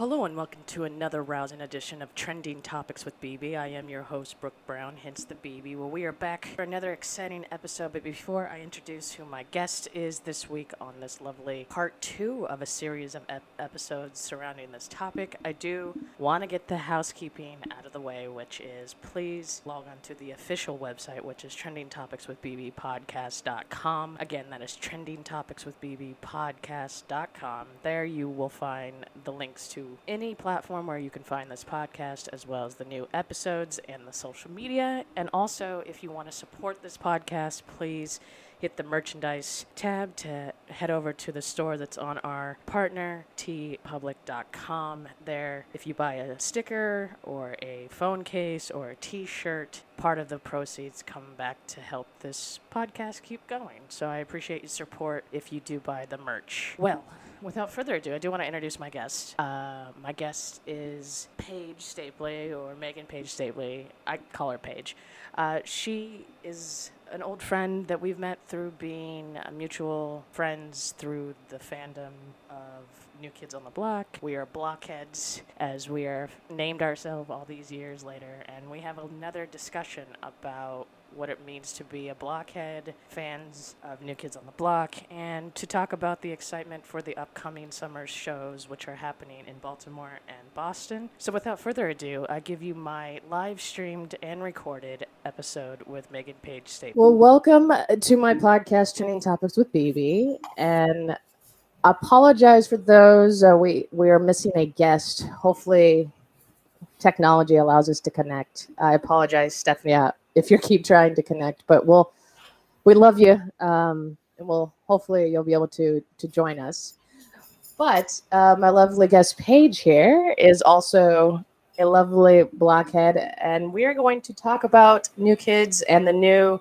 Hello and welcome to another rousing edition of Trending Topics with BB. I am your host, Brooke Brown, hence the BB. Well, we are back for another exciting episode, but before I introduce who my guest is this week on this lovely part two of a series of ep- episodes surrounding this topic, I do want to get the housekeeping out of the way, which is please log on to the official website, which is trendingtopicswithbbpodcast.com. Again, that is trendingtopicswithbbpodcast.com. There you will find the links to any platform where you can find this podcast, as well as the new episodes and the social media. And also, if you want to support this podcast, please hit the merchandise tab to head over to the store that's on our partner, teepublic.com. There, if you buy a sticker or a phone case or a t shirt, part of the proceeds come back to help this podcast keep going. So I appreciate your support if you do buy the merch. Well, without further ado, I do want to introduce my guest. Uh, my guest is Paige Stapley, or Megan Paige Stapley. I call her Paige. Uh, she is an old friend that we've met through being uh, mutual friends through the fandom of New Kids on the Block. We are blockheads, as we are named ourselves all these years later, and we have another discussion about what it means to be a blockhead, fans of New Kids on the Block, and to talk about the excitement for the upcoming summer shows, which are happening in Baltimore and Boston. So, without further ado, I give you my live streamed and recorded episode with Megan Paige Stapley. Well, welcome to my podcast, Trending Topics with BB, and apologize for those. Uh, we we are missing a guest. Hopefully, technology allows us to connect. I apologize, Stephanie, if you keep trying to connect, but we'll we love you, um, and we'll hopefully you'll be able to to join us. But uh, my lovely guest Paige here is also a lovely blockhead, and we are going to talk about new kids and the new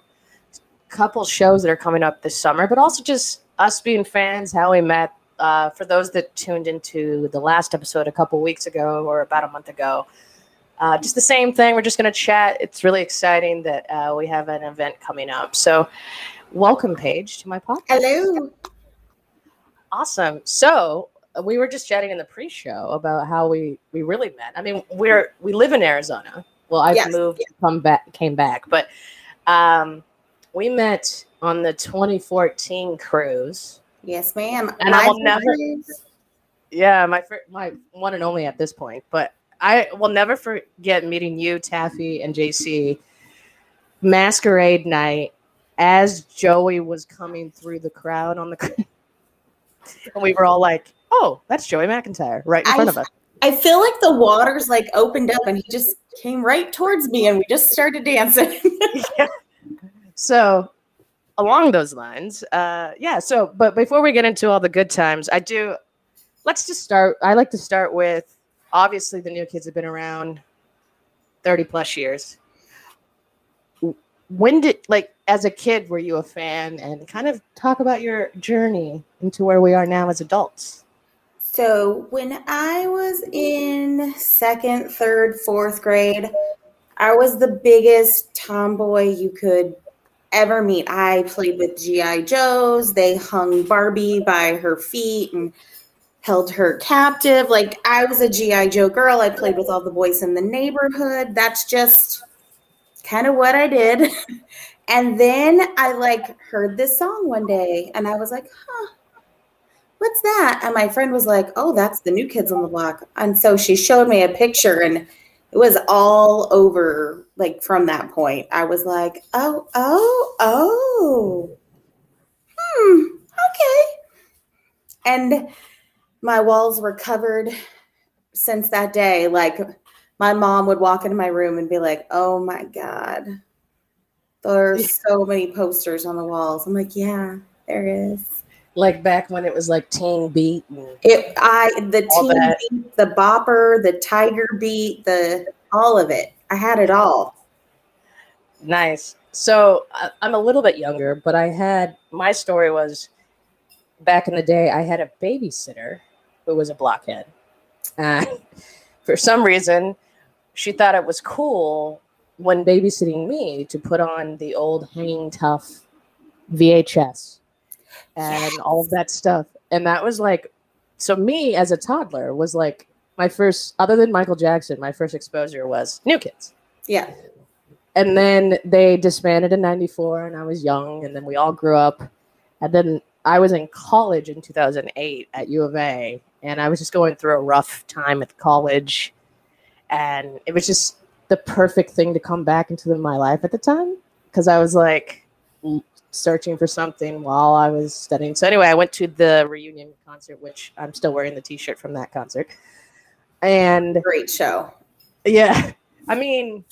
couple shows that are coming up this summer, but also just us being fans, how we met. Uh, for those that tuned into the last episode a couple weeks ago or about a month ago, uh, just the same thing. We're just going to chat. It's really exciting that uh, we have an event coming up. So, welcome, Paige, to my podcast. Hello. Awesome. So, we were just chatting in the pre-show about how we we really met. I mean, we're we live in Arizona. Well, I've Yes. moved, come back, came back, but um, we met on the 2014 cruise. Yes, ma'am. And I will never- Yeah, my my one and only at this point. But I will never forget meeting you, Taffy, and JC masquerade night as Joey was coming through the crowd on the and we were all like, "Oh, that's Joey McIntyre right in I- front of us." I feel like the waters like opened up and he just came right towards me and we just started dancing. So, along those lines, uh, yeah. So, but before we get into all the good times, I do. Let's just start. I like to start with obviously the new kids have been around thirty plus years. When did like as a kid were you a fan and kind of talk about your journey into where we are now as adults? so when I was in second, third, fourth grade, I was the biggest tomboy you could ever meet. I played with G.I. Joes. They hung Barbie by her feet and held her captive. Like I was a G.I. Joe girl. I played with all the boys in the neighborhood. That's just kind of what I did. and then I like heard this song one day and I was like, huh, what's that? And my friend was like, oh, that's the new kids on the block. And so she showed me a picture and it was all over like from that point. I was like, oh, oh, oh. Hmm, okay. And my walls were covered since that day. Like my mom would walk into my room and be like, "Oh my god, there's so many posters on the walls." I'm like, "Yeah, there is." Like back when it was like Teen Beat. It, I, the teen beat, the bopper, the tiger beat, the all of it. I had it all. Nice. So I, I'm a little bit younger, but I had my story was back in the day. I had a babysitter who was a blockhead. Uh, for some reason, she thought it was cool when babysitting me to put on the old hanging tough VHS and all of that stuff. And that was like, so me as a toddler was like my first, other than Michael Jackson, my first exposure was New Kids. Yeah. And then they disbanded in 94 and I was young and then we all grew up. And then I was in college in 2008 at U of A and I was just going through a rough time at college and it was just the perfect thing to come back into my life at the time because I was like searching for something while I was studying. So anyway, I went to the reunion concert, which I'm still wearing the T-shirt from that concert. And great show. Yeah, I mean,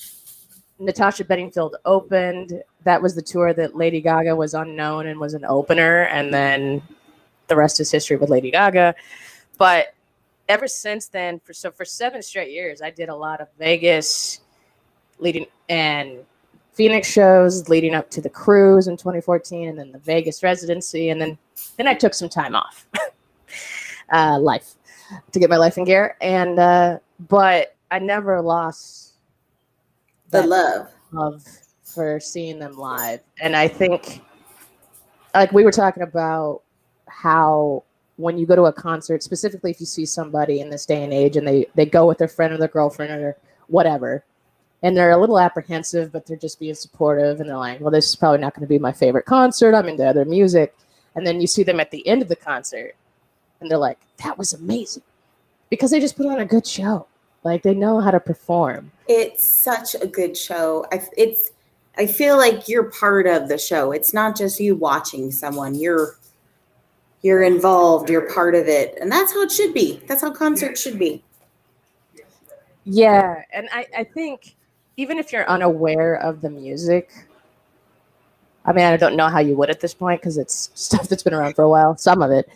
Natasha Bedingfield opened. That was the tour that Lady Gaga was unknown and was an opener, and then the rest is history with Lady Gaga. But ever since then, for so for seven straight years, I did a lot of Vegas leading and Phoenix shows leading up to the cruise in 2014, and then the Vegas residency, and then then I took some time off, uh, life, to get my life in gear, and uh, but I never lost the love. of for seeing them live, and I think, like we were talking about how when you go to a concert, specifically if you see somebody in this day and age, and they they go with their friend or their girlfriend or whatever and they're a little apprehensive, but they're just being supportive. And they're like, well, this is probably not going to be my favorite concert. I'm into other music. And then you see them at the end of the concert and they're like, that was amazing because they just put on a good show. Like they know how to perform. It's such a good show. I, it's, I feel like you're part of the show. It's not just you watching someone. You're, you're involved. You're part of it, and that's how it should be. That's how concerts should be. Yeah, and I, I think even if you're unaware of the music, I mean, I don't know how you would at this point because it's stuff that's been around for a while, some of it.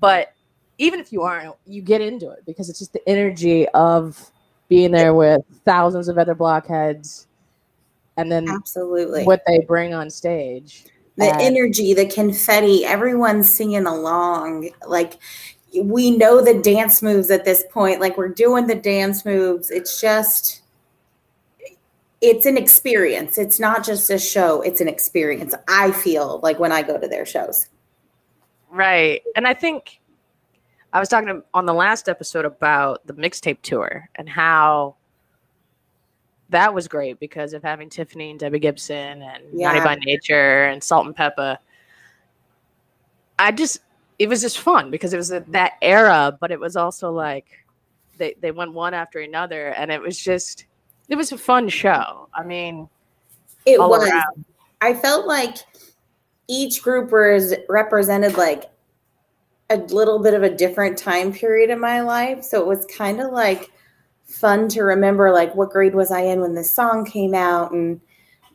But even if you aren't, you get into it because it's just the energy of being there with thousands of other blockheads and then absolutely what they bring on stage. The and, energy, the confetti, everyone's singing along. Like we know the dance moves at this point. Like we're doing the dance moves. It's just it's an experience. It's not just a show, it's an experience. I feel like when I go to their shows. Right. And I think I was talking on the last episode about the mixtape tour and how that was great because of having Tiffany and Debbie Gibson and yeah. Naughty by Nature and Salt-N-Pepa. I just, it was just fun because it was a, that era, but it was also like they, they went one after another and it was just, it was a fun show. I mean, it was. Around. I felt like each group was represented like a little bit of a different time period in my life. So it was kind of like fun to remember like what grade was I in when this song came out and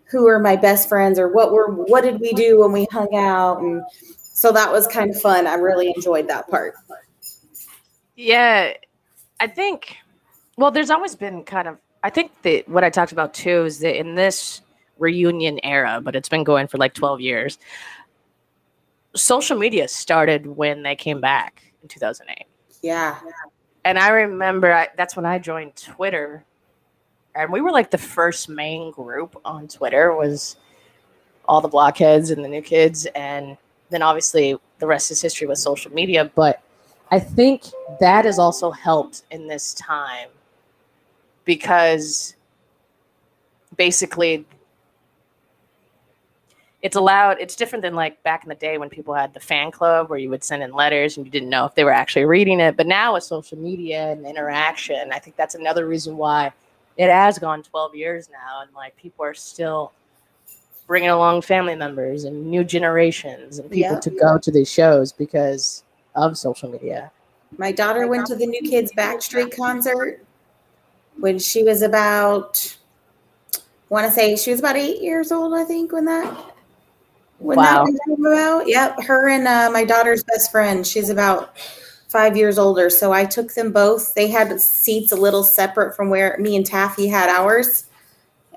who were my best friends or what were what did we do when we hung out and so that was kind of fun. I really enjoyed that part. Yeah. I think well there's always been kind of I think that what I talked about too is that in this reunion era, but it's been going for like 12 years, social media started when they came back in 2008. Yeah. And I remember I, that's when I joined Twitter. And we were like the first main group on Twitter was all the blockheads and the new kids. And then obviously the rest is history with social media. But I think that has also helped in this time because basically it's allowed it's different than like back in the day when people had the fan club where you would send in letters and you didn't know if they were actually reading it. But now with social media and interaction i think that's another reason why it has gone 12 years now and like people are still bringing along family members and new generations and people to go to these shows because of social media. My daughter went to the new kids backstreet concert when she was about want to say she was about eight years old, I think, when that when wow. about. Yep, her and uh, my daughter's best friend. She's about five years older, so I took them both. They had seats a little separate from where me and Taffy had ours,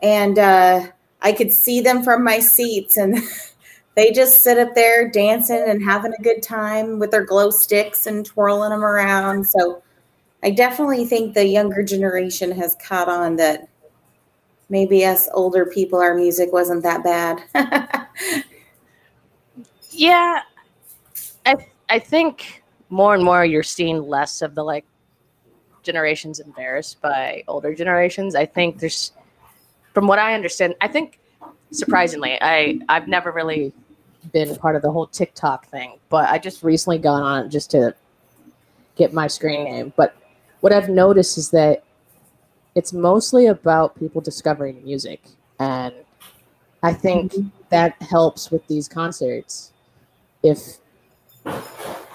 and uh, I could see them from my seats, and they just sit up there dancing and having a good time with their glow sticks and twirling them around. So I definitely think the younger generation has caught on that maybe us older people, our music wasn't that bad. yeah, I I think more and more you're seeing less of the like generations embarrassed by older generations. I think there's, from what I understand, I think surprisingly, I I've never really been part of the whole TikTok thing, but I just recently got on it just to get my screen name. But what I've noticed is that it's mostly about people discovering music, and I think mm-hmm. that helps with these concerts. If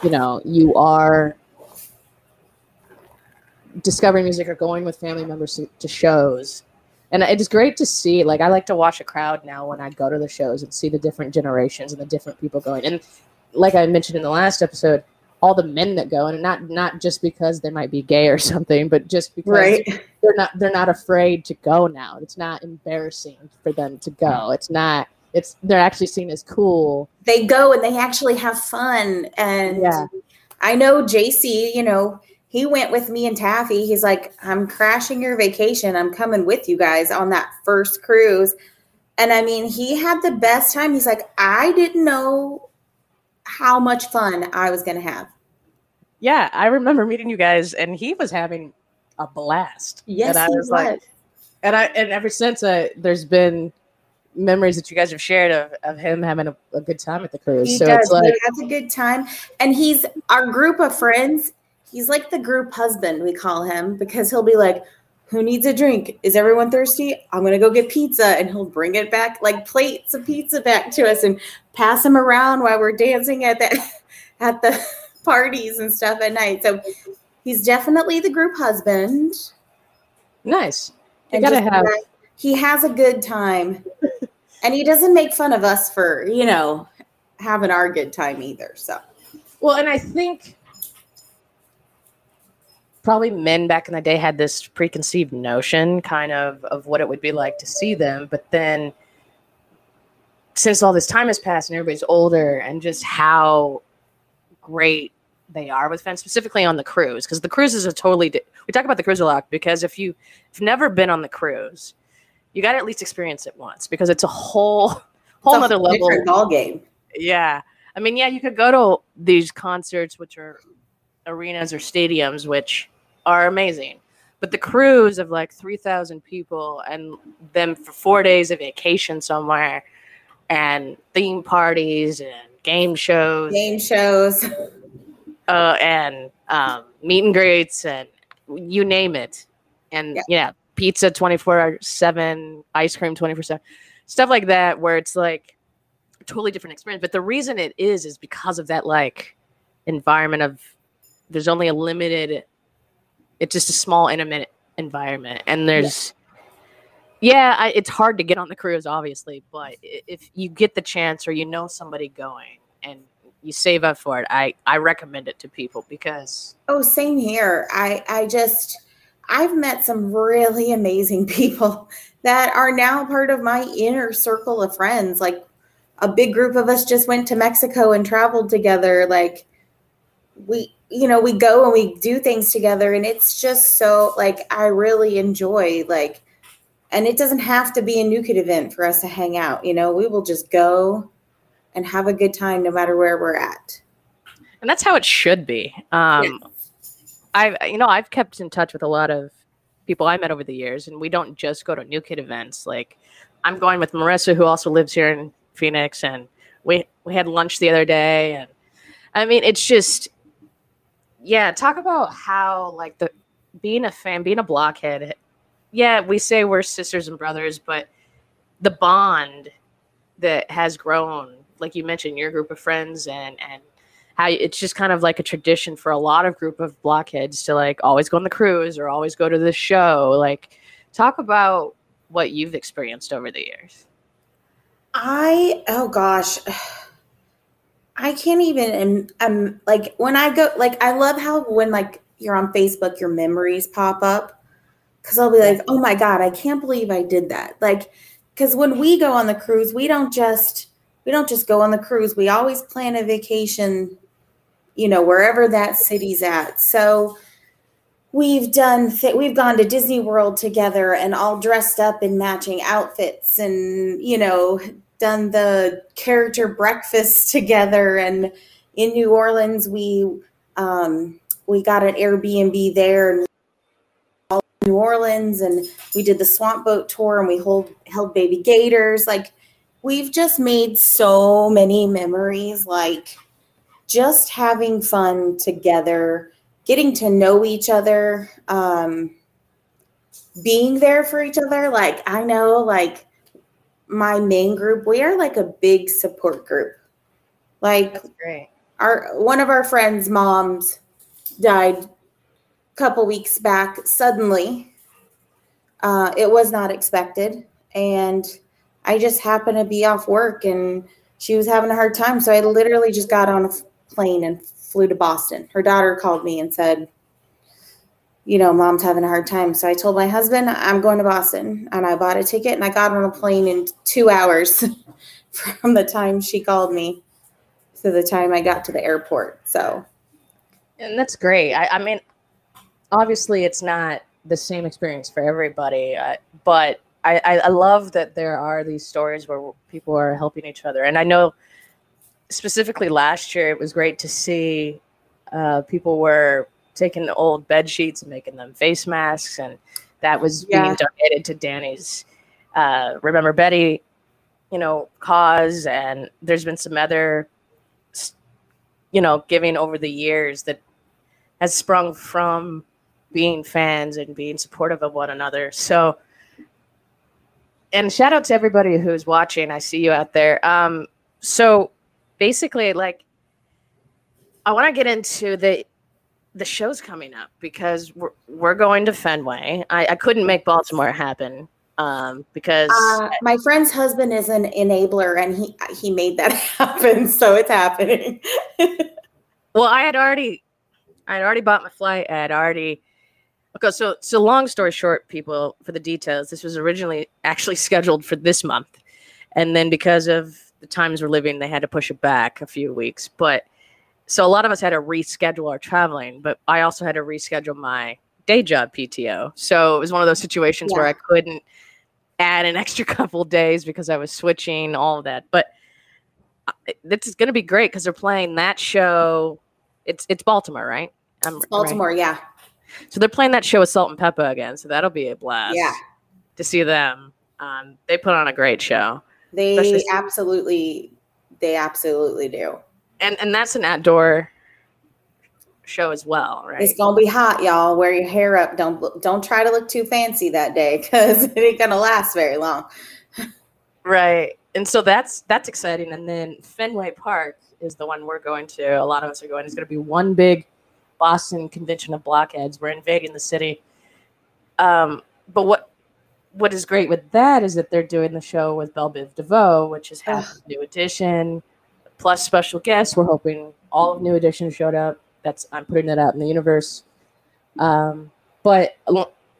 you know you are discovering music or going with family members to, to shows. And it's great to see like i like to watch a crowd now when i go to the shows and see the different generations and the different people going. And like i mentioned in the last episode all the men that go and not not just because they might be gay or something but just because right. they're not they're not afraid to go now. It's not embarrassing for them to go. It's not it's they're actually seen as cool they go and they actually have fun and yeah. i know jc you know he went with me and Taffy. He's like, I'm crashing your vacation. I'm coming with you guys on that first cruise. And I mean, he had the best time. He's like, I didn't know how much fun I was going to have. Yeah, I remember meeting you guys, and he was having a blast. Yes, and I was, was. like, and I and ever since, uh, there's been memories that you guys have shared of, of him having a, a good time at the cruise. He so does. it's like he has a good time, and he's our group of friends he's like the group husband, we call him, because he'll be like, who needs a drink? Is everyone thirsty? I'm gonna go get pizza, and he'll bring it back like plates of pizza back to us and pass them around while we're dancing at the at the parties and stuff at night. So he's definitely the group husband. Nice. You and gotta have. He has a good time, and he doesn't make fun of us for you know having our good time either. So. Well, and I think probably men back in the day had this preconceived notion kind of of what it would be like to see them but then since all this time has passed and everybody's older and just how great they are with fans specifically on the cruise because the cruise is a totally di- we talk about the cruise a lot because if you have never been on the cruise you got to at least experience it once because it's a whole whole it's other level ball game yeah i mean yeah you could go to these concerts which are arenas or stadiums which are amazing. But the cruise of like 3,000 people and them for four days of vacation somewhere and theme parties and game shows. Game shows. Uh, and um, meet and greets and you name it. And yeah, yeah pizza 24 7, ice cream 24 7, stuff like that, where it's like a totally different experience. But the reason it is, is because of that like environment of there's only a limited it's just a small, intimate environment, and there's. Yeah, yeah I, it's hard to get on the cruise, obviously, but if you get the chance or you know somebody going and you save up for it, I I recommend it to people because. Oh, same here. I I just I've met some really amazing people that are now part of my inner circle of friends. Like a big group of us just went to Mexico and traveled together. Like we you know we go and we do things together and it's just so like i really enjoy like and it doesn't have to be a NUKID event for us to hang out you know we will just go and have a good time no matter where we're at and that's how it should be um yeah. I you know i've kept in touch with a lot of people i met over the years and we don't just go to New Kid events like i'm going with marissa who also lives here in phoenix and we we had lunch the other day and i mean it's just yeah, talk about how like the being a fan, being a blockhead. Yeah, we say we're sisters and brothers, but the bond that has grown, like you mentioned, your group of friends and and how it's just kind of like a tradition for a lot of group of blockheads to like always go on the cruise or always go to the show. Like, talk about what you've experienced over the years. I oh gosh. I can't even I'm um, like when I go like I love how when like you're on Facebook your memories pop up cuz I'll be like, "Oh my god, I can't believe I did that." Like cuz when we go on the cruise, we don't just we don't just go on the cruise. We always plan a vacation you know, wherever that city's at. So we've done th- we've gone to Disney World together and all dressed up in matching outfits and you know done the character breakfast together and in New Orleans we um, we got an Airbnb there and New Orleans and we did the swamp boat tour and we hold, held baby gators. Like we've just made so many memories, like just having fun together, getting to know each other, um, being there for each other. Like I know, like my main group, we are like a big support group. Like our one of our friends' moms died a couple weeks back suddenly. Uh, it was not expected, and I just happened to be off work, and she was having a hard time. So I literally just got on a plane and flew to Boston. Her daughter called me and said, "You know, mom's having a hard time." So I told my husband, "I'm going to Boston," and I bought a ticket, and I got on a plane in two hours from the time she called me to the time I got to the airport. So And that's great. I, I mean, obviously, it's not the same experience for everybody, uh, but I, I, I love that there are these stories where people are helping each other. And I know specifically last year, it was great to see uh, people were taking the old bed sheets and making them face masks, and that was Yeah. being donated to Danny's uh, Remember Betty, you know, cause. And there's been some other, you know, giving over the years that has sprung from being fans and being supportive of one another. So, and shout out to everybody who's watching. I see you out there. Um, so basically, like, I want to get into the the shows coming up because we're we're going to Fenway. I, I couldn't make Baltimore happen um, because uh, my friend's husband is an enabler, and he he made that happen. So it's happening. Well, I had already, I had already bought my flight. I had already. Okay, so so long story short, people, for the details, this was originally actually scheduled for this month, and then because of the times we're living, they had to push it back a few weeks. But so a lot of us had to reschedule our traveling, but I also had to reschedule my day job PTO. So it was one of those situations where I couldn't add an extra couple days because I was switching all of that. But this is going to be great because they're playing that show. It's it's Baltimore, right? I'm right. Baltimore, yeah, So they're playing that show with Salt-N-Pepa again. So that'll be a blast. Yeah. To see them. Um, they put on a great show, they Especially- absolutely, they absolutely do. and and that's an outdoor show as well, right? It's gonna be hot, y'all. Wear your hair up. Don't don't try to look too fancy that day because it ain't gonna last very long. Right. And so that's that's exciting. And then Fenway Park is the one we're going to. A lot of us are going. It's to be one big Boston convention of blockheads. We're invading the city. Um, but what what is great with that is that they're doing the show with Belle Biv DeVoe, which is half of New Edition plus special guests. We're hoping all of New Edition showed up. That's I'm putting that out in the universe. Um, but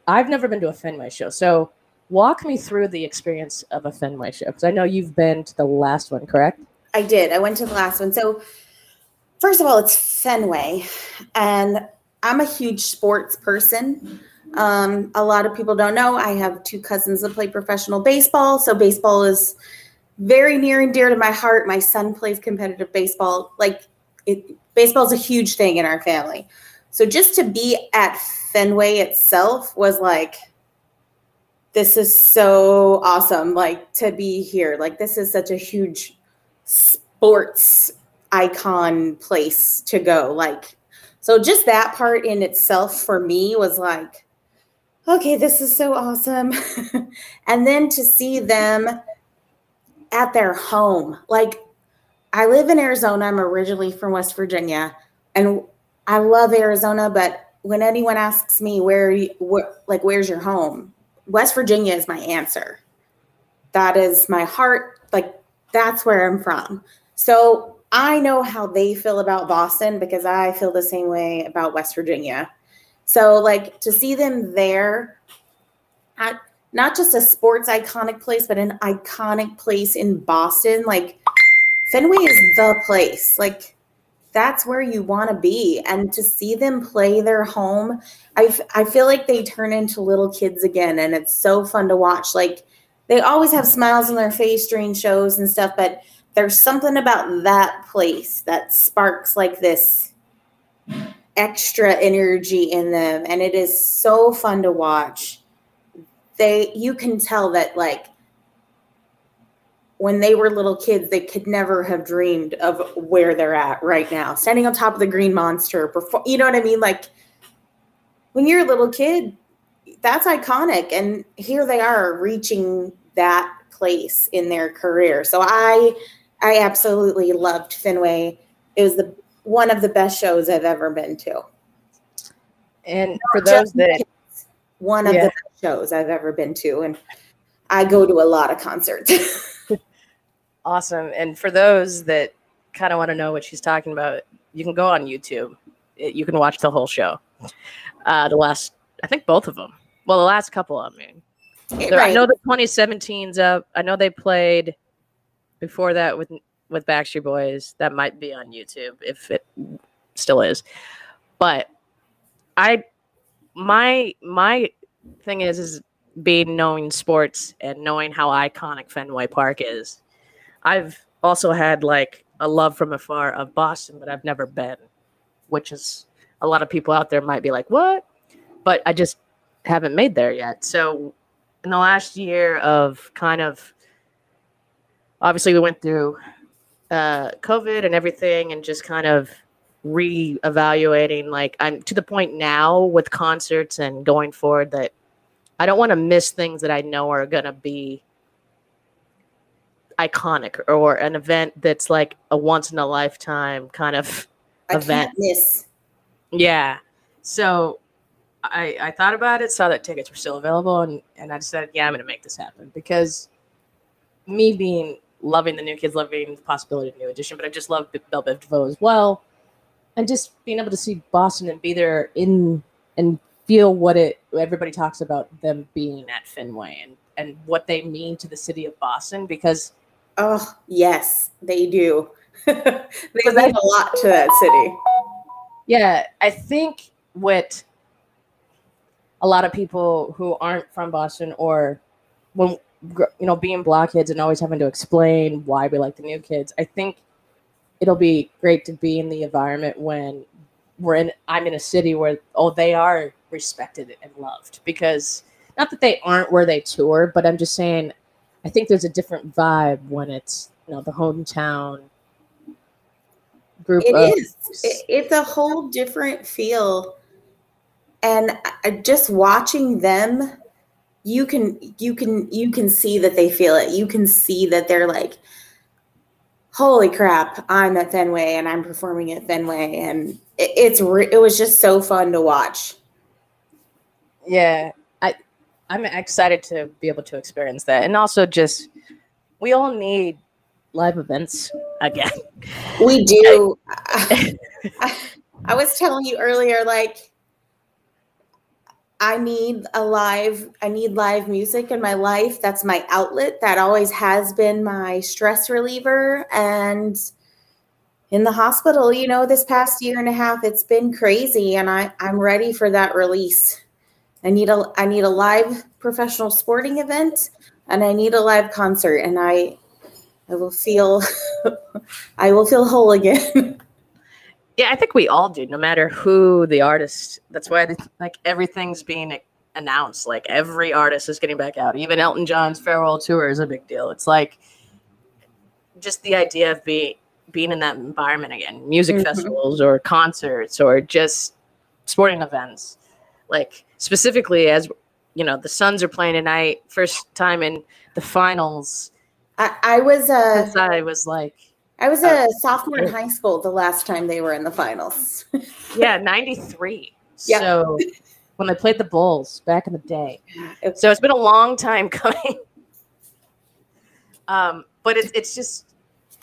I've never been to a Fenway show, so walk me through the experience of a Fenway show because I know you've been to the last one, correct? I did. I went to the last one. So, first of all, it's Fenway, and I'm a huge sports person. Um, a lot of people don't know I have two cousins that play professional baseball, so baseball is very near and dear to my heart. My son plays competitive baseball. Like, it, baseball is a huge thing in our family. So, just to be at Fenway itself was like, this is so awesome. Like, to be here. Like, this is such a huge sports icon place to go like so just that part in itself for me was like okay this is so awesome. And then to see them at their home. Like i live in arizona. I'm originally from west virginia. And i love arizona but when anyone asks me where you like where's your home? West virginia is my answer. That is my heart. Like that's where I'm from. So I know how they feel about Boston because I feel the same way about West Virginia. So like to see them there at not just a sports iconic place, but an iconic place in Boston, like Fenway is the place. Like that's where you want to be. And to see them play their home, I, f- I feel like they turn into little kids again. And it's so fun to watch. Like they always have smiles on their face during shows and stuff, but there's something about that place that sparks like this extra energy in them and it is so fun to watch. They you can tell that like when they were little kids they could never have dreamed of where they're at right now. Standing on top of the green monster before you know what i mean? Like when you're a little kid that's iconic and here they are reaching that place in their career. So i i absolutely loved fenway. It was the one of the best shows I've ever been to. And for those that one of yeah. the best shows I've ever been to, and I go to a lot of concerts. awesome. And for those that kind of want to know what she's talking about, you can go on YouTube. It, you can watch the whole show. Uh, the last, I think both of them. Well, the last couple of them. Right. I know the 2017's up. I know they played before that with with Backstreet Boys that might be on YouTube if it still is. But I my my thing is is being knowing sports and knowing how iconic Fenway Park is. I've also had like a love from afar of Boston, but I've never been, which is a lot of people out there might be like, "What?" But I just haven't made there yet. So in the last year of kind of obviously we went through uh, COVID and everything, and just kind of re-evaluating. Like I'm to the point now with concerts and going forward that I don't want to miss things that I know are gonna be iconic or an event that's like a once in a lifetime kind of I event. miss. Yeah. So I I thought about it, saw that tickets were still available, and and I decided, yeah, I'm gonna make this happen because me being loving the new kids, loving the possibility of new edition, but I just love Belle Biv DeVoe as well. And just being able to see Boston and be there in and feel what it everybody talks about them being at Fenway and and what they mean to the city of Boston because oh yes they do they mean a lot to that city yeah I think what a lot of people who aren't from Boston or when you know, being blockheads and always having to explain why we like the new kids. I think it'll be great to be in the environment when we're in. I'm in a city where oh, they are respected and loved because not that they aren't where they tour, but I'm just saying, I think there's a different vibe when it's you know the hometown group. It of- is. It's a whole different feel, and just watching them you can you can you can see that they feel it. You can see that they're like, holy crap, I'm at Fenway and I'm performing at Fenway, and it, it's it was just so fun to watch. Yeah, I I'm excited to be able to experience that, and also just we all need live events again. We do. I, I was telling you earlier, like I need a live, I need live music in my life. That's my outlet. That always has been my stress reliever. And in the hospital, you know, this past year and a half, it's been crazy. And I, I'm ready for that release. I need a I need a live professional sporting event and I need a live concert and I I will feel I will feel whole again. Yeah, I think we all do, no matter who the artist. That's why like everything's being announced. Like every artist is getting back out. Even Elton John's farewell tour is a big deal. It's like just the idea of being being in that environment again, music mm-hmm. festivals or concerts or just sporting events. Like specifically as you know, the Suns are playing tonight, first time in the finals. I, I was uh I was like I was a uh, sophomore in high school the last time they were in the finals. yeah, 93. Yep. So when they played the Bulls back in the day. So it's been a long time coming. um, but it's it's just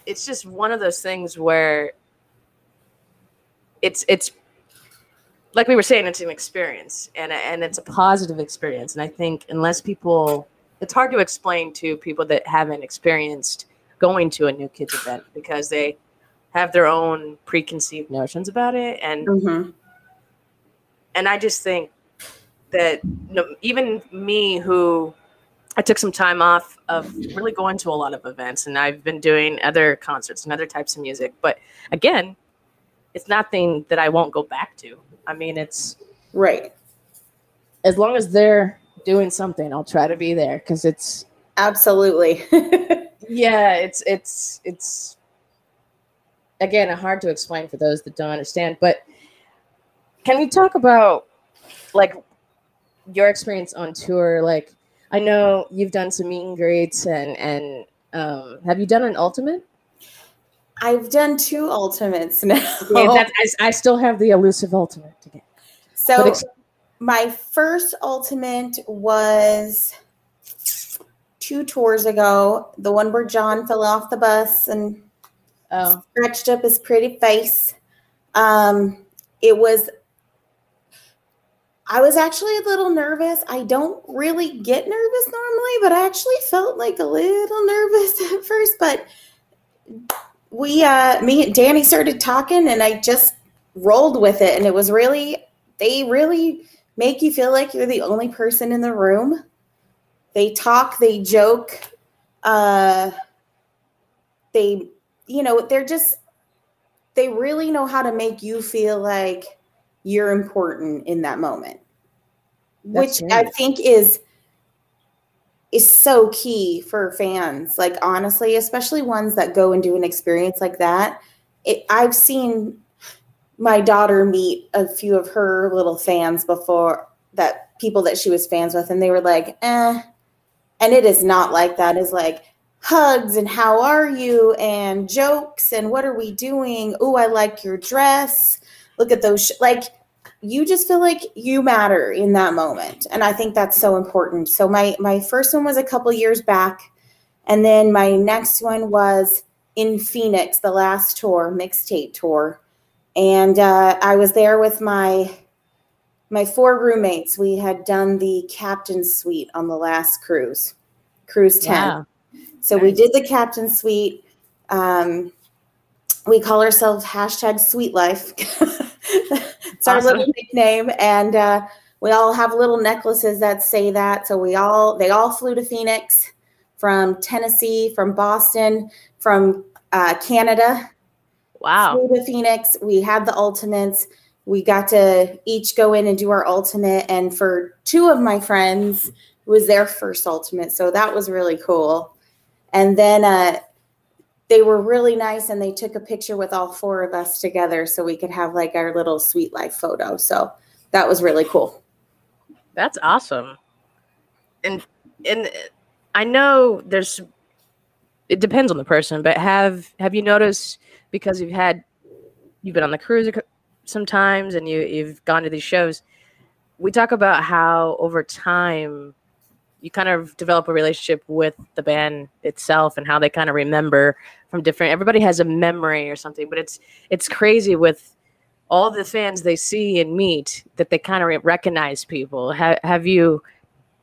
it's just one of those things where it's it's like we were saying, it's an experience and and it's a positive experience. And I think unless people it's hard to explain to people that haven't experienced going to a new kids event because they have their own preconceived notions about it and mm-hmm. and i just think that you know, even me who i took some time off of really going to a lot of events and i've been doing other concerts and other types of music but again it's nothing that I won't go back to. I mean, it's Right. as long as they're doing something, I'll try to be there because it's Absolutely. yeah, it's it's it's again hard to explain for those that don't understand. But can you talk about like your experience on tour? Like, I know you've done some meet and greets, and and um, have you done an ultimate? I've done two ultimates now. Yeah, I, I still have the elusive ultimate to get. so ex- my first ultimate was two tours ago. The one where John fell off the bus and Oh, scratched up his pretty face. Um, it was. I was actually a little nervous. I don't really get nervous normally, but I actually felt like a little nervous at first. But we, uh, me and Danny started talking, and I just rolled with it, and it was really. They really make you feel like you're the only person in the room. They talk, they joke, uh, they you know, they're just they really know how to make you feel like you're important in that moment. That's which I think is is so key for fans. Like honestly, especially ones that go and do an experience like that. It, I've seen my daughter meet a few of her little fans before that people that she was fans with, and they were like, eh. And it is not like that. It's like hugs and how are you and jokes and what are we doing? Oh, I like your dress. Look at those. Sh-. Like you just feel like you matter in that moment, and I think that's so important. So my my first one was a couple years back, and then my next one was in Phoenix, the last tour, mixtape tour, and uh, I was there with my my four roommates. We had done the captain's suite on the last cruise, cruise ten. wow. So we did the captain suite. Um, we call ourselves hashtag Sweet Life. it's our little nickname, and uh, we all have little necklaces that say that. So we all they all flew to Phoenix from Tennessee, from Boston, from uh, Canada. Wow. Flew to Phoenix. We had the ultimates. We got to each go in and do our ultimate, and for two of my friends, it was their first ultimate, so that was really cool. And then uh, they were really nice, and they took a picture with all four of us together, so we could have like our little sweet life photo. So that was really cool. That's awesome. And and I know there's it depends on the person, but have have you noticed because you've had you've been on the cruise sometimes and you you've gone to these shows, we talk about how over time you kind of develop a relationship with the band itself and how they kind of remember from different everybody has a memory or something, but it's it's crazy with all the fans they see and meet that they kind of recognize people. Ha- have you,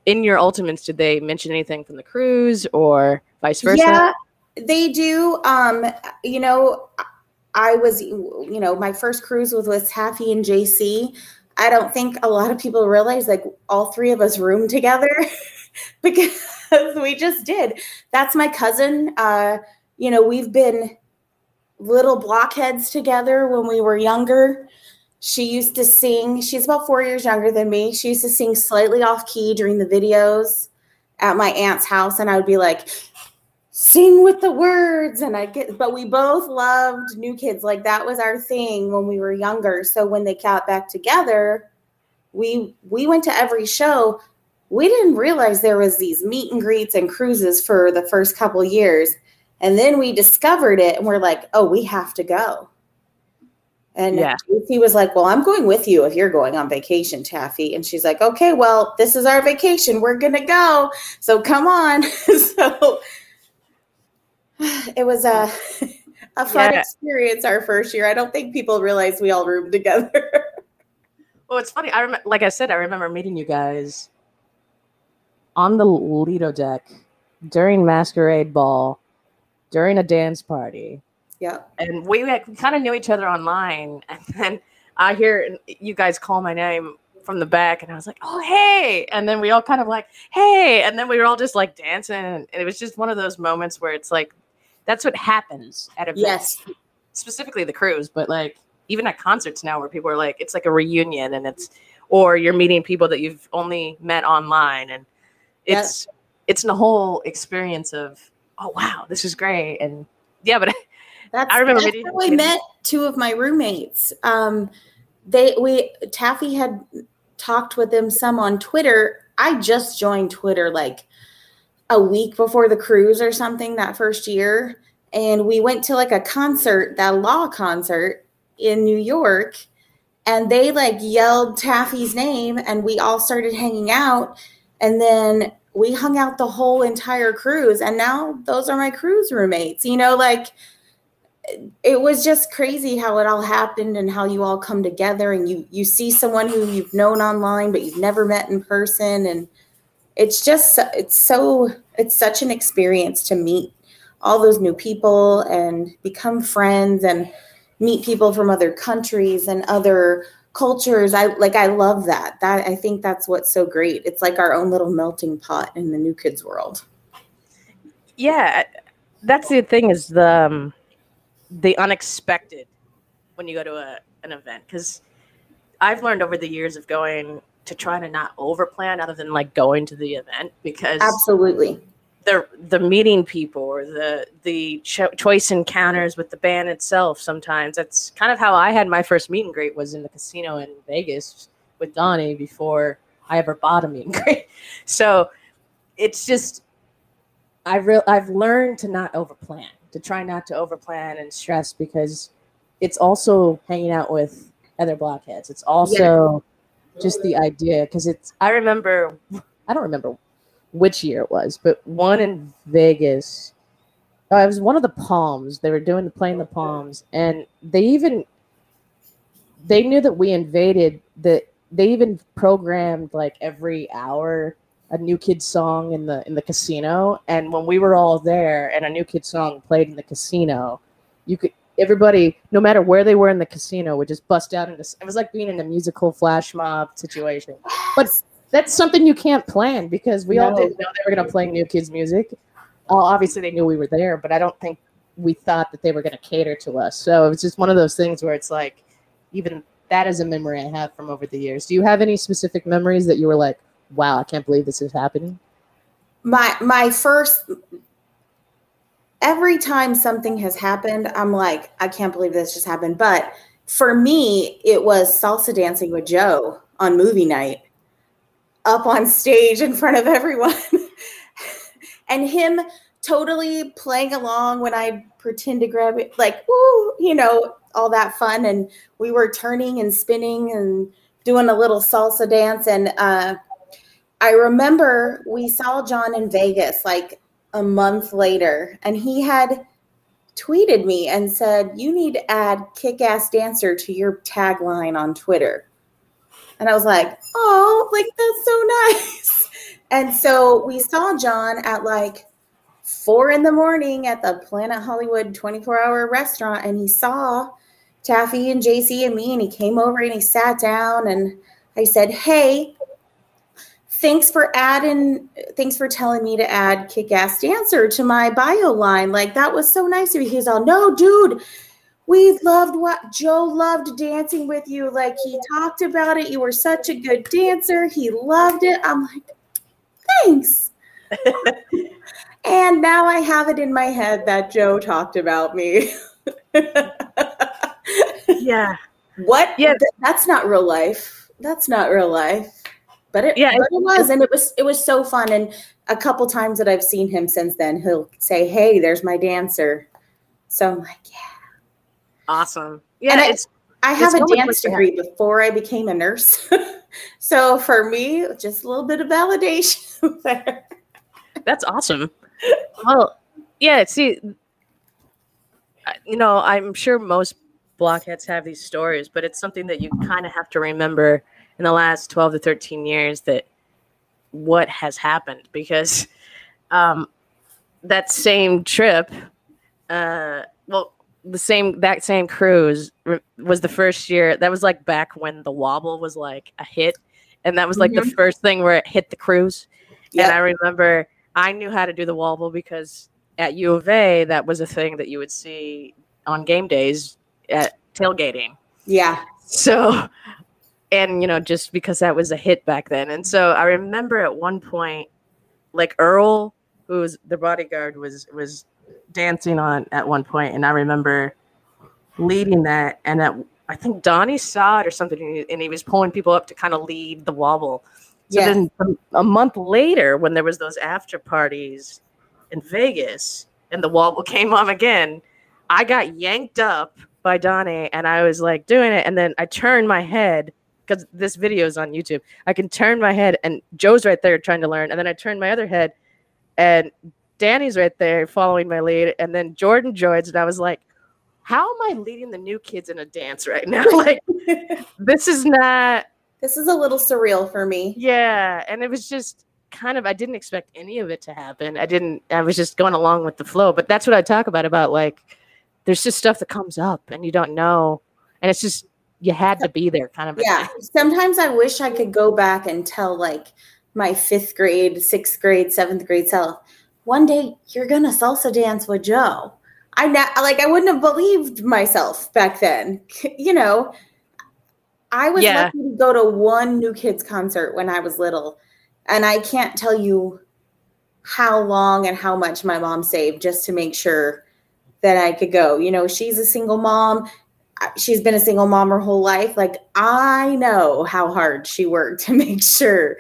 in your ultimates, did they mention anything from the cruise or vice versa? Yeah, they do. Um, you know, I was, you know, my first cruise was with Taffy and JC. I don't think a lot of people realize like all three of us roomed together because we just did. That's my cousin. Uh, you know, we've been little blockheads together when we were younger. She used to sing, she's about four years younger than me. She used to sing slightly off key during the videos at my aunt's house, and I would be like, sing with the words and i get but we both loved new kids. Like that was our thing when we were younger. So when they got back together we we went to every show. We didn't realize there was these meet and greets and cruises for the first couple years. And then we discovered it and we're like oh we have to go. And Yeah. he was like well i'm going with you if you're going on vacation taffy. And she's like okay well this is our vacation. We're gonna go. So come on. So it was a a fun Yeah. experience our first year. I don't think people realize we all roomed together. Well, it's funny. I remember, like I said, I remember meeting you guys on the Lido deck during Masquerade Ball, during a dance party, yeah. and we, kind of knew each other online. And then I hear you guys call my name from the back, and I was like, "Oh, hey!" And then we all kind of like, "Hey!" And then we were all just like dancing, and it was just one of those moments where it's like, that's what happens at events, Yes. specifically the cruise, but like even at concerts now where people are like it's like a reunion and it's or you're meeting people that you've only met online and it's it's the whole experience of oh wow this is great and yeah but That's, I remember that's how I met two of my roommates. Um, they we Taffy had talked with them some on Twitter. I just joined Twitter like a week before the cruise or something that first year, and we went to like a concert, that law concert in New York, and they like yelled Taffy's name, and we all started hanging out, and then we hung out the whole entire cruise, and now those are my cruise roommates. You know, like it was just crazy how it all happened and how you all come together and you you see someone who you've known online but you've never met in person and it's just it's so it's such an experience to meet all those new people and become friends and meet people from other countries and other cultures. I like i love that. That i think that's what's so great. It's like our own little melting pot in the new kids world. Yeah that's the thing is the um, the unexpected when you go to a, an event because i've learned over the years of going to try to not overplan other than like going to the event because absolutely. the the meeting people or the the cho- choice encounters with the band itself sometimes that's kind of how i had my first meet and greet was in the casino in vegas with donnie before i ever bought a meet and greet. So it's just i real i've learned to not overplan to try not to overplan and stress because it's also hanging out with other blockheads. It's also just the idea because it's i remember i don't remember which year it was, but one in Vegas. Oh, it was one of the Palms. They were doing the playing the Palms, and they even they knew that we invaded. That they even programmed like every hour a new kid song in the in the casino. And when we were all there, and a new kid song played in the casino, you could everybody, no matter where they were in the casino, would just bust out into. It was like being in a musical flash mob situation. But that's something you can't plan because we all didn't know they were going to play new kids music. Uh, obviously, they knew we were there, but I don't think we thought that they were going to cater to us. So it was just one of those things where it's like, even that is a memory I have from over the years. Do you have any specific memories that you were like, wow, I can't believe this is happening? my my first every time something has happened i'm like i can't believe this just happened. But for me it was salsa dancing with joe on movie night up on stage in front of everyone and him totally playing along when i pretend to grab it like woo you know all that fun. And we were turning and spinning and doing a little salsa dance. And uh I remember we saw John in Vegas like a month later, and he had tweeted me and said, You need to add kick ass dancer to your tagline on Twitter. And I was like, Oh, like that's so nice. And so we saw John at like four in the morning at the Planet Hollywood 24 hour restaurant, and he saw Taffy and JC and me, and he came over and he sat down, and I said, Hey, thanks for adding thanks for telling me to add kick-ass dancer to my bio line. Like that was so nice of you. He's all no dude we loved what joe loved dancing with you. Like he talked about it. You were such a good dancer. He loved it. I'm like thanks. And now i have it in my head that joe talked about me. Yeah. what? Yeah. That's not real life. That's not real life but it, Yeah, but it was and it was it was so fun and a couple times that i've seen him since then he'll say hey there's my dancer so i'm like yeah Awesome. Yeah, And I- it's i have It's a dance degree before i became a nurse so for me just a little bit of validation there That's awesome. well, yeah. See, you know, I'm sure most blockheads have these stories, but it's something that you kind of have to remember in the last 12 to 13 years that what has happened because um, that same trip, uh, well, the same that same cruise was the first year. That was like back when the wobble was like a hit, and that was like the first thing where it hit the cruise. And I remember I knew how to do the wobble because at U of A, that was a thing that you would see on game days at tailgating. Yeah. So, and you know, just because that was a hit back then. And so I remember at one point, like Earl, who was the bodyguard, was was dancing on at one point, and I remember leading that, and at, I think Donnie saw it or something, and he was pulling people up to kind of lead the wobble. So Yes. then a month later, when there was those after parties in Vegas, and the wobble came on again, I got yanked up by Donnie, and I was like doing it, and then I turned my head because this video is on YouTube. I can turn my head, and Joe's right there trying to learn, and then I turn my other head, and Danny's right there following my lead, and then Jordan joins, and I was like, "How am I leading the new kids in a dance right now? like, this is not." This is a little surreal for me. Yeah, and it was just kind of I didn't expect any of it to happen. I didn't I was just going along with the flow. But that's what I talk about about like there's just stuff that comes up and you don't know and it's just you had to be there kind of Yeah. thing. Sometimes I wish I could go back and tell like my fifth grade, sixth grade, seventh grade self, one day you're gonna salsa dance with Joe. I na- like I wouldn't have believed myself back then. You know, I was Yeah. lucky to go to one New Kids concert when I was little, and I can't tell you how long and how much my mom saved just to make sure that I could go. You know, she's a single mom. She's been a single mom her whole life. Like I know how hard she worked to make sure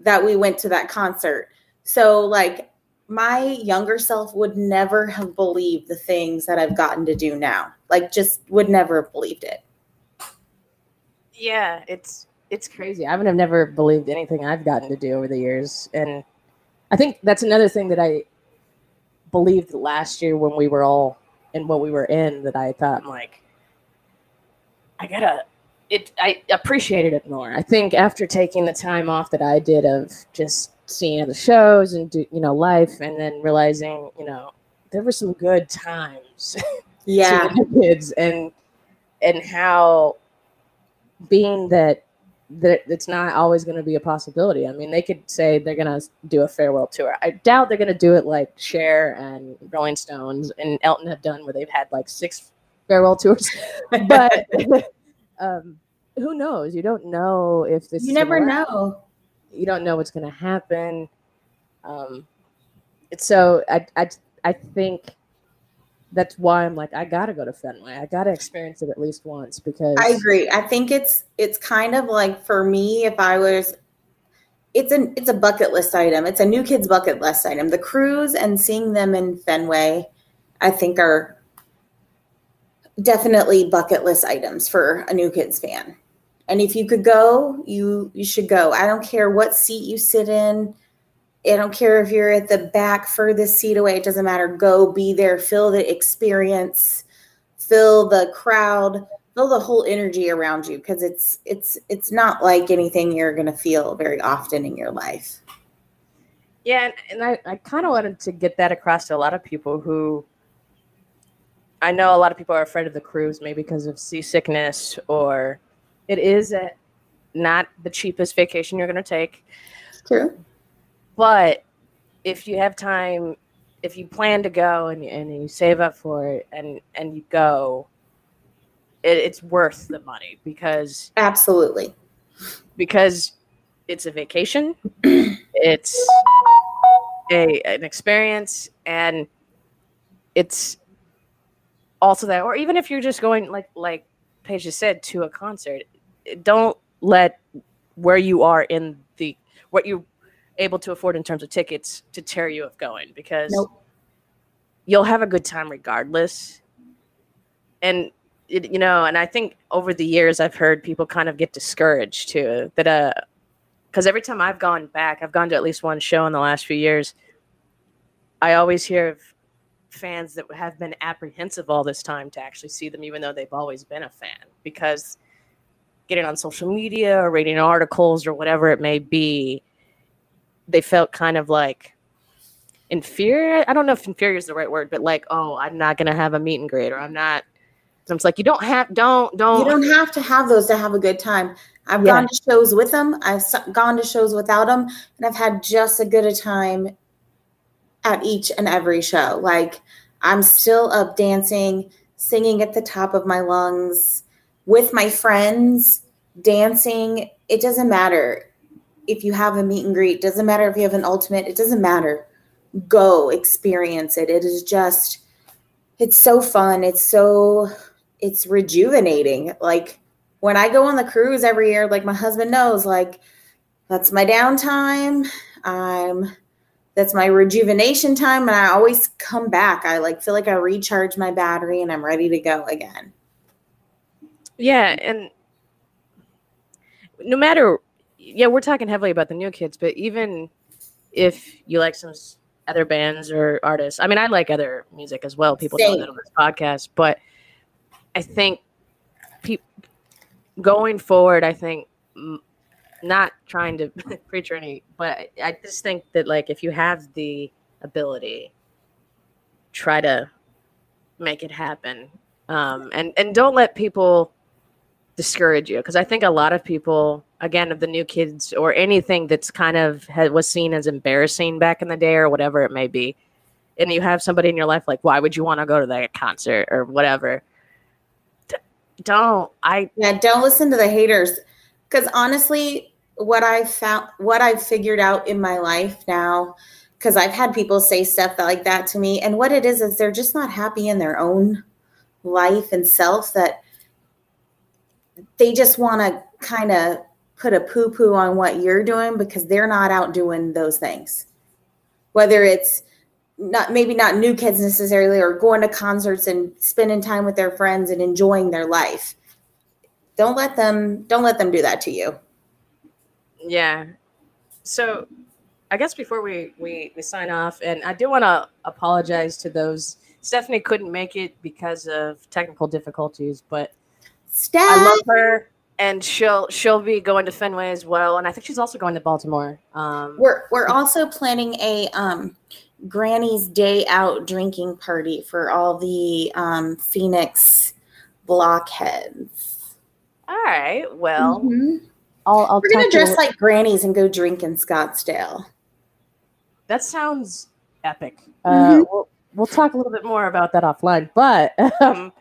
that we went to that concert. So like my younger self would never have believed the things that I've gotten to do now. Like just would never have believed it. Yeah, it's it's crazy. I would have never believed anything I've gotten to do over the years. And I think that's another thing that I believed last year when we were all in what we were in that I thought I'm like I gotta it I appreciated it more. I think after taking the time off that I did of just seeing the shows and do you know life and then realizing, you know, there were some good times Yeah. kids and and how being that that it's not always going to be a possibility. I mean, they could say they're going to do a farewell tour. I doubt they're going to do it like Cher and Rolling Stones and Elton have done, where they've had like six farewell tours. But um, who knows? You don't know if this. You is never gonna know. You don't know what's going to happen. Um, it's so I I I think that's why I'm like I gotta go to Fenway. I gotta experience it at least once because I agree. I think it's it's kind of like for me, if I was, it's an it's a bucket list item. It's a new kids bucket list item. The cruise and seeing them in Fenway, I think are definitely bucket list items for a new kids fan. And if you could go, you you should go. I don't care what seat you sit in. I don't care if you're at the back furthest seat away. It doesn't matter. Go be there. Feel the experience. Feel the crowd feel the whole energy around you because it's it's it's not like anything you're going to feel very often in your life Yeah, and, and I, I kind of wanted to get that across to a lot of people who I know a lot of people are afraid of the cruise, maybe because of seasickness or it is a, not the cheapest vacation you're going to take. true But if you have time, if you plan to go and, and you save up for it and, and you go, it, it's worth the money because absolutely because it's a vacation, it's a an experience, and it's also that. Or even if you're just going like like Paige just said to a concert, don't let where you are in the what you're able to afford in terms of tickets to tear you of going because Nope. you'll have a good time regardless. And it, you know, and I think over the years I've heard people kind of get discouraged too. That uh, because every time I've gone back, I've gone to at least one show in the last few years. I always hear of fans that have been apprehensive all this time to actually see them, even though they've always been a fan, because getting on social media or reading articles or whatever it may be, they felt kind of like inferior. I don't know if inferior is the right word, but like, oh, I'm not gonna have a meet and greet, or I'm not. So just like you don't have, don't, don't. you don't have to have those to have a good time i've Yeah. gone to shows with them i've gone to shows without them and i've had just as good a time at each and every show. Like i'm still up dancing singing at the top of my lungs with my friends dancing. It doesn't matter if you have a meet and greet. Doesn't matter if you have an ultimate. It doesn't matter. Go experience it. It is just it's so fun. It's so it's rejuvenating. Like when i go on the cruise every year like my husband knows like that's my downtime. I'm that's my rejuvenation time and i always come back. I like feel like i recharge my battery and i'm ready to go again. Yeah, and no matter, yeah, we're talking heavily about the new kids, but even if you like some other bands or artists, I mean, I like other music as well. People know that on this podcast, but I think pe- going forward, I think mm, not trying to preach or any, but I, just think that like if you have the ability, try to make it happen, um, and and don't let people discourage you because I think a lot of people, again, of the new kids or anything that's kind of had, was seen as embarrassing back in the day or whatever it may be, and you have somebody in your life like, why would you want to go to that concert or whatever? D- don't I? Yeah, don't listen to the haters. Because honestly, what I found, what I've figured out in my life now, because I've had people say stuff like that to me, and what it is is they're just not happy in their own life and self that they just want to kind of put a poo poo on what you're doing because they're not out doing those things. Whether it's not maybe not new kids necessarily or going to concerts and spending time with their friends and enjoying their life don't let them don't let them do that to you Yeah. So, I guess before we we, we sign off, and I do want to apologize to those. Stephanie couldn't make it because of technical difficulties, but Steph, I love her, and she'll she'll be going to Fenway as well, and I think she's also going to Baltimore. Um, we're we're also planning a um granny's day out drinking party for all the um phoenix blockheads all right. Well, Mhm. I'll, I'll we're gonna talk to dress like grannies and go drink in scottsdale that sounds epic. Uh, Mhm. we'll, we'll talk a little bit more about that offline. But um,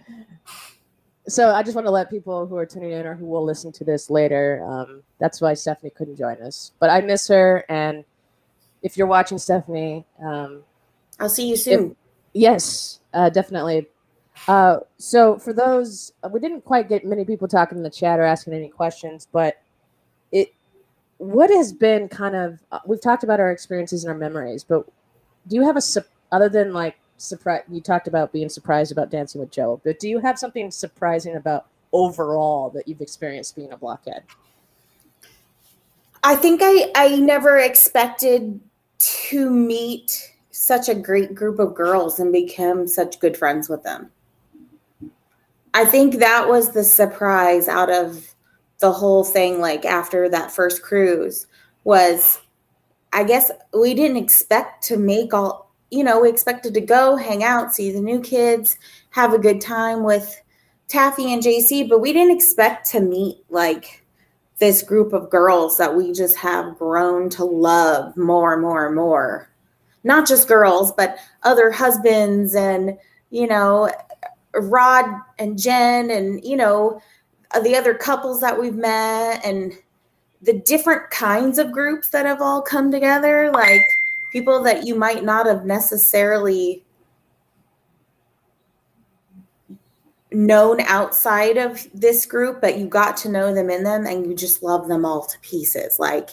so I just want to let people who are tuning in or who will listen to this later. Um, that's why Stephanie couldn't join us. But I miss her, and if you're watching Stephanie, um, i'll see you soon yes, uh, definitely. Uh, so for those, we didn't quite get many people talking in the chat or asking any questions, but it what has been kind of uh, we've talked about our experiences and our memories, but do you have a other than like surprise? You talked about being surprised about dancing with Joe, but do you have something surprising about overall that you've experienced being a blockhead? I think I I never expected to meet such a great group of girls and become such good friends with them. I think that was the surprise out of the whole thing like after that first cruise was I guess we didn't expect to make all you know, we expected to go hang out, see the new kids, have a good time with Taffy and JC, but we didn't expect to meet like this group of girls that we just have grown to love more and more and more. Not just girls, but other husbands and, you know, Rod and Jen and, you know, uh, the other couples that we've met and the different kinds of groups that have all come together. Like people that you might not have necessarily known outside of this group, but you got to know them in them and you just love them all to pieces. Like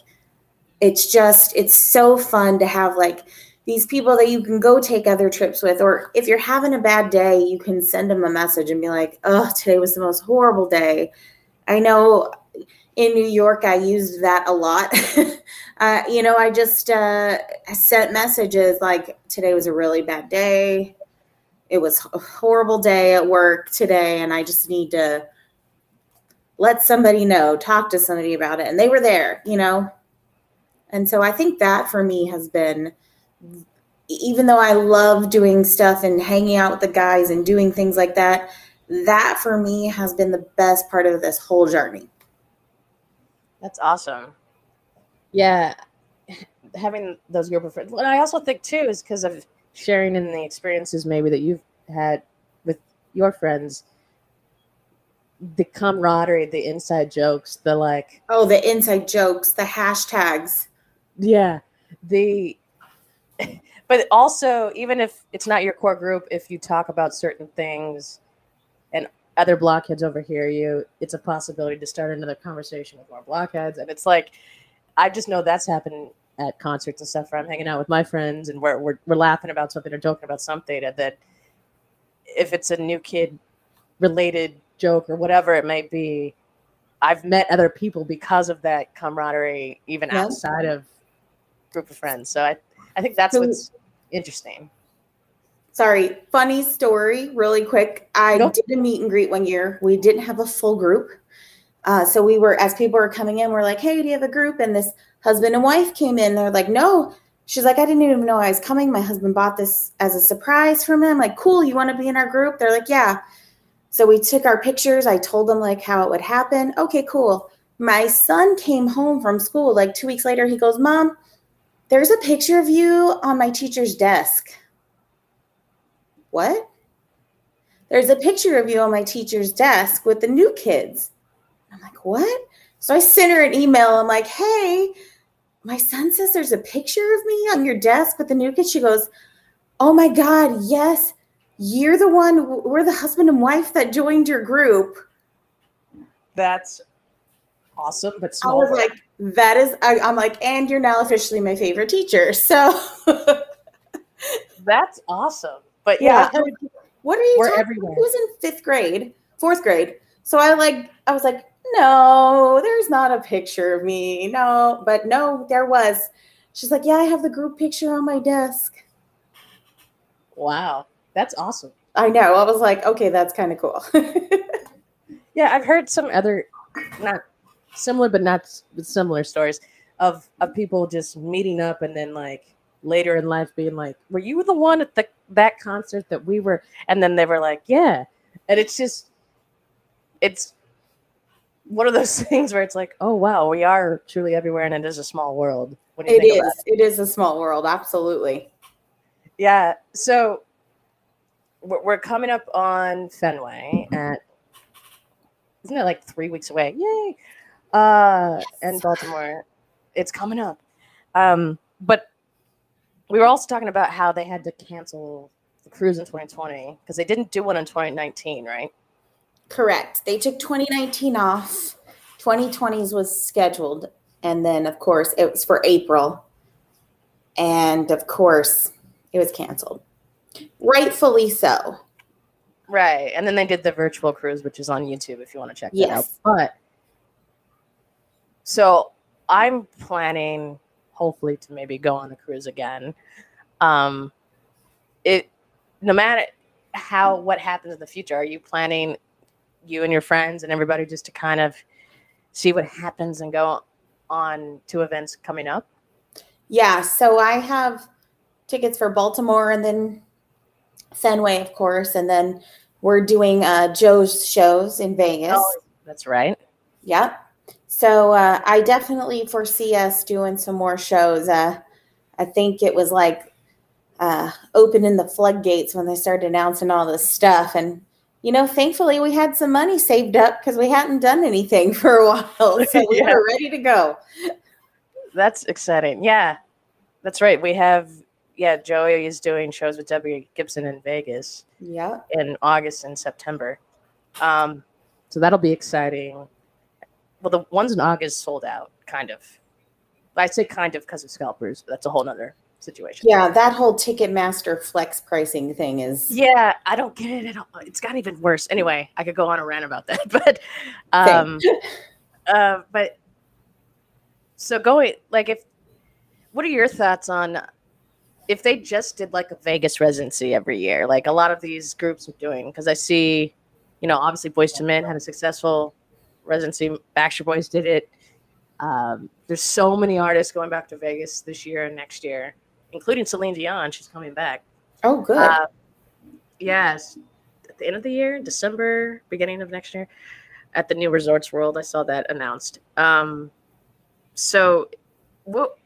it's just, it's so fun to have like these people that you can go take other trips with. Or if you're having a bad day, you can send them a message and be like, oh, today was the most horrible day. I know in New York, I used that a lot. uh, you know, I just uh, sent messages like, today was a really bad day it was a horrible day at work today and i just need to let somebody know talk to somebody about it and they were there you know and so i think that for me has been even though i love doing stuff and hanging out with the guys and doing things like that that for me has been the best part of this whole journey that's awesome. Yeah, having those group of friends. And I also think too is because of sharing in the experiences maybe that you've had with your friends. the camaraderie, the inside jokes, the like. Oh, the inside jokes, the hashtags. Yeah, the. but also, even if it's not your core group, if you talk about certain things, and other blockheads overhear you, it's a possibility to start another conversation with more blockheads, and it's like, I just know that's happened at concerts and stuff where I'm hanging out with my friends and we're, we're, we're laughing about something or joking about something. And then if it's a new kid related joke or whatever it may be, I've met other people because of that camaraderie, even yeah. outside of group of friends. So I, I think that's what's interesting. Sorry, funny story, really quick. I nope. did a meet and greet one year. We didn't have a full group. Uh, so we were, as people were coming in, we're like, hey, do you have a group? And this husband and wife came in. They're like, no. She's like, I didn't even know I was coming. My husband bought this as a surprise for me. I'm like, cool. You want to be in our group? They're like, yeah. So we took our pictures. I told them like how it would happen. Okay, cool. My son came home from school like two weeks later. He goes, Mom, there's a picture of you on my teacher's desk. What? There's a picture of you on my teacher's desk with the new kids. I'm like, what? So I sent her an email. I'm like, hey, my son says there's a picture of me on your desk with the new kids. She goes, oh my God, yes. You're the one, we're the husband and wife that joined your group. That's awesome, but small. I was like, that is, I, am like, and you're now officially my favorite teacher. So that's awesome. But yeah, yeah. what are you we're talking everywhere. Who's in fifth grade, fourth grade? So I like, I was like, no, there's not a picture of me. No, but no, there was. She's like, yeah, I have the group picture on my desk. Wow, that's awesome. I know. I was like, okay, that's kind of cool. yeah, I've heard some other, not similar, but not similar stories of of people just meeting up and then like later in life being like, "Were you the one at the that concert that we were?" And then they were like, "Yeah," and it's just, it's one of those things where it's like, oh wow, we are truly everywhere, and it is a small world. It is. It. it is a small world. Absolutely. Yeah. So we're coming up on Fenway at isn't it like three weeks away? Yay! Uh, and Baltimore, it's coming up. Um, but we were also talking about how they had to cancel the cruise in 2020 because they didn't do one in 2019, right? Correct. They took 2019 off. 2020's was scheduled. And then, of course, it was for April. And of course, it was canceled. Rightfully so. Right. And then they did the virtual cruise, which is on YouTube if you want to check yes. that out. But so I'm planning, hopefully, to maybe go on a cruise again. Um, it no matter how what happens in the future, are you planning you and your friends and everybody just to kind of see what happens and go on to events coming up? Yeah, so I have tickets for Baltimore and then Fenway, of course, and then we're doing uh, Joe's shows in Vegas. Oh, that's right. Yep. So uh, I definitely foresee us doing some more shows. Uh, I think it was like uh, opening the floodgates when they started announcing all this stuff, and you know, thankfully we had some money saved up because we hadn't done anything for a while. So we yeah. were ready to go. That's exciting. Yeah. That's right. We have yeah, Joey is doing shows with Debbie Gibson in Vegas. Yeah. In August and September. Um, so that'll be exciting. Well, the ones in August sold out, kind of. I say kind of because of scalpers, but that's a whole nother situation. Yeah, that whole Ticketmaster flex pricing thing is. Yeah, I don't get it at all. It's got even worse. Anyway, I could go on a rant about that, but, um, uh, but so going like if, what are your thoughts on if they just did like a Vegas residency every year, like a lot of these groups are doing? Because I see, you know, obviously Boyz II Men had a successful residency. Backstreet Boys did it. Um, there's so many artists going back to Vegas this year and next year including Celine Dion. She's coming back. Oh, good. Uh, yes, at the end of the year, December, beginning of next year, at the new Resorts World. I saw that announced. Um, so, what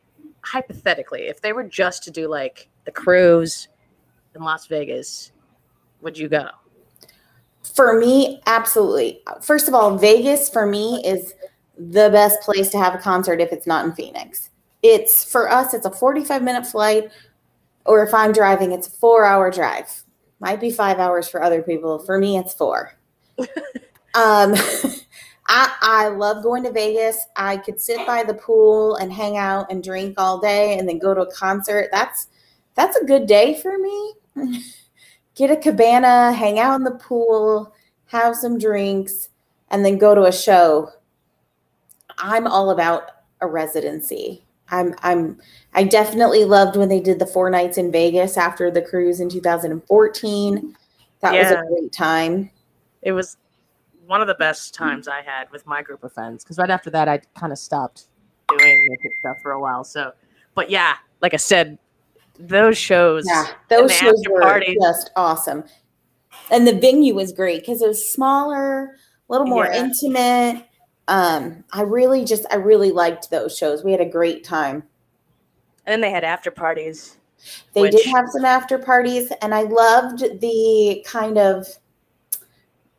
hypothetically, if they were just to do like the cruise in Las Vegas, would you go? For me, absolutely. First of all, Vegas for me is the best place to have a concert if it's not in Phoenix. It's for us, it's a 45 minute flight, or if I'm driving, it's a four hour drive. Might be five hours for other people. For me, it's four. um, I, I love going to Vegas. I could sit by the pool and hang out and drink all day and then go to a concert. That's that's a good day for me. Get a cabana, hang out in the pool, have some drinks, and then go to a show. I'm all about a residency. I'm I'm I definitely loved when they did the four nights in Vegas after the cruise in 2014. That was a great time. It was one of the best times I had with my group of friends. Because right after that, I kind of stopped. doing naked stuff for a while. So, but yeah, like I said, those shows. Yeah, those shows were parties. just awesome. And the venue was great because it was smaller, a little more Yeah. intimate. Um, I really just I really liked those shows. We had a great time. And then they had after parties. They Which- did have some after parties, and I loved the kind of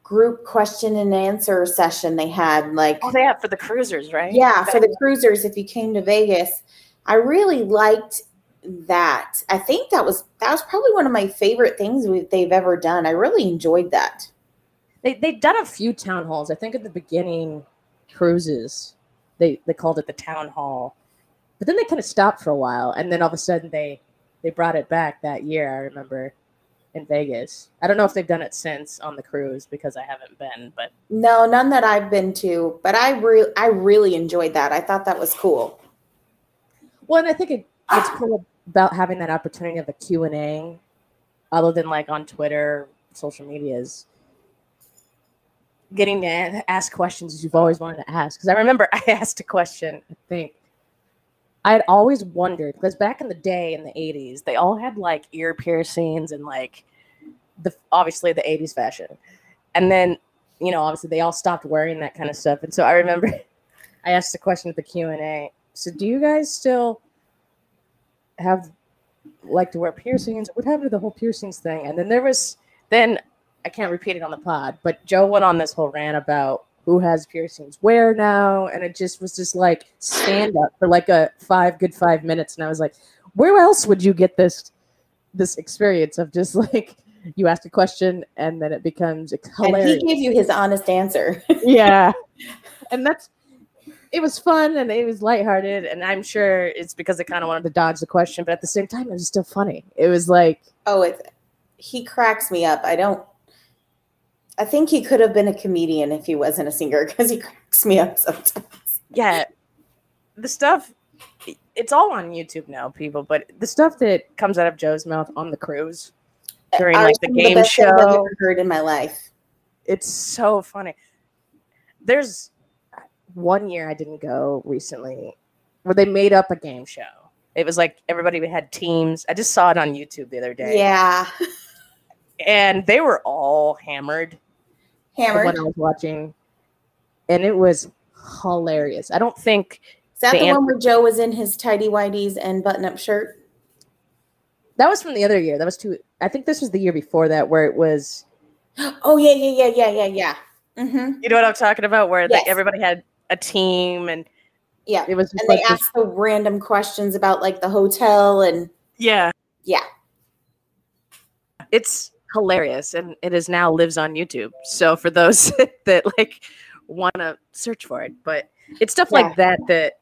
group question and answer session they had. Like, Oh, they have for the cruisers, right? yeah, for the cruisers, if you came to Vegas, I really liked that. I think that was that was probably one of my favorite things we, they've ever done. I really enjoyed that. They they'd done a few town halls. I think at the beginning, cruises, they they called it the town hall, but then they kind of stopped for a while, and then all of a sudden they they brought it back that year. I remember in Vegas. I don't know if they've done it since on the cruise because I haven't been, but No, none that I've been to, but I re- I really enjoyed that. I thought that was cool. well, and I think it, it's cool about having that opportunity of a Q and A, other than like on Twitter, social medias. Getting to ask questions you've always wanted to ask. Because I remember I asked a question. I think I had always wondered because back in the day in the '80s, they all had like ear piercings and like the obviously the '80s fashion, and then you know obviously they all stopped wearing that kind of stuff. And so I remember I asked a question at the Q and A. So do you guys still have like to wear piercings? What happened to the whole piercings thing? And then there was then I can't repeat it on the pod, but Joe went on this whole rant about who has piercings where now, and it just was just like stand up for like a five good five minutes, and I was like, where else would you get this this experience of just like you ask a question and then it becomes hilarious? And he gave you his honest answer. yeah and that's it was fun and it was lighthearted and i'm sure it's because I kind of wanted to dodge the question but at the same time it was still funny it was like oh, it's he cracks me up. I don't. I think he could have been a comedian if he wasn't a singer because he cracks me up sometimes. Yeah. The stuff, it's all on YouTube now, people, but the stuff that comes out of joe's mouth on the cruise during like the game best things I've show ever heard in my life. it's so funny. There's, one year i didn't go recently where they made up a game show it was like everybody had teams. I just saw it on YouTube the other day. Yeah, And they were all hammered. hammered. one i was watching and it was hilarious i don't think Is that the the, one where Joe was in his tidy whities and button up shirt? that was from the other year that was two i think this was the year before that where it was Oh yeah, yeah, yeah, yeah, yeah, yeah. Mm-hmm. you know what I'm talking about, where Yes. like everybody had a team and Yeah, it was and they this- asked the random questions about like the hotel and yeah, yeah. it's hilarious and it is now lives on YouTube. So for those that like want to search for it, but it's stuff Yeah. like that that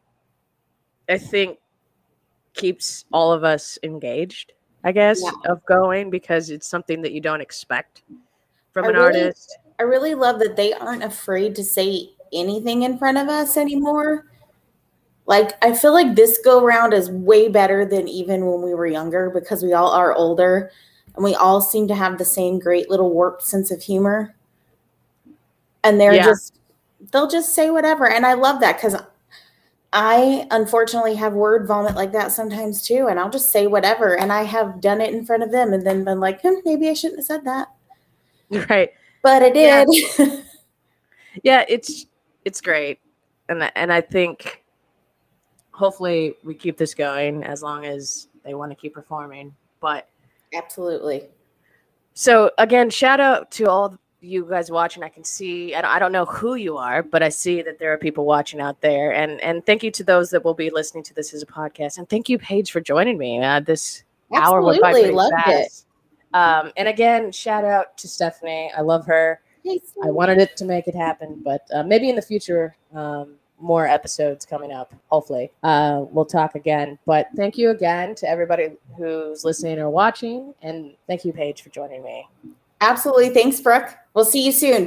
I think keeps all of us engaged, I guess, Yeah. of going because it's something that you don't expect from I an really- artist. I really love that they aren't afraid to say anything in front of us anymore. Like I feel like this go round is way better than even when we were younger because we all are older and we all seem to have the same great little warped sense of humor. And they're Yeah. just they'll just say whatever and I love that cuz I unfortunately have word vomit like that sometimes too and I'll just say whatever and I have done it in front of them and then been like, hmm, maybe I shouldn't have said that. Right. But I Yeah. did. Yeah, it's it's great. And I- and I think hopefully we keep this going as long as they want to keep performing. But Absolutely. So again, shout out to all you guys watching. I can see, and I don't know who you are, but I see that there are people watching out there. And and thank you to those that will be listening to this as a podcast. And thank you, Paige, for joining me. Uh, this hour went by Absolutely, pretty loved fast. Um, and again, shout out to Stephanie. I love her. I wanted it to make it happen, but uh, maybe in the future, um, more episodes coming up. Hopefully, uh, we'll talk again. But thank you again to everybody who's listening or watching, and thank you, Paige, for joining me. Absolutely. Thanks, Brooke. We'll see you soon.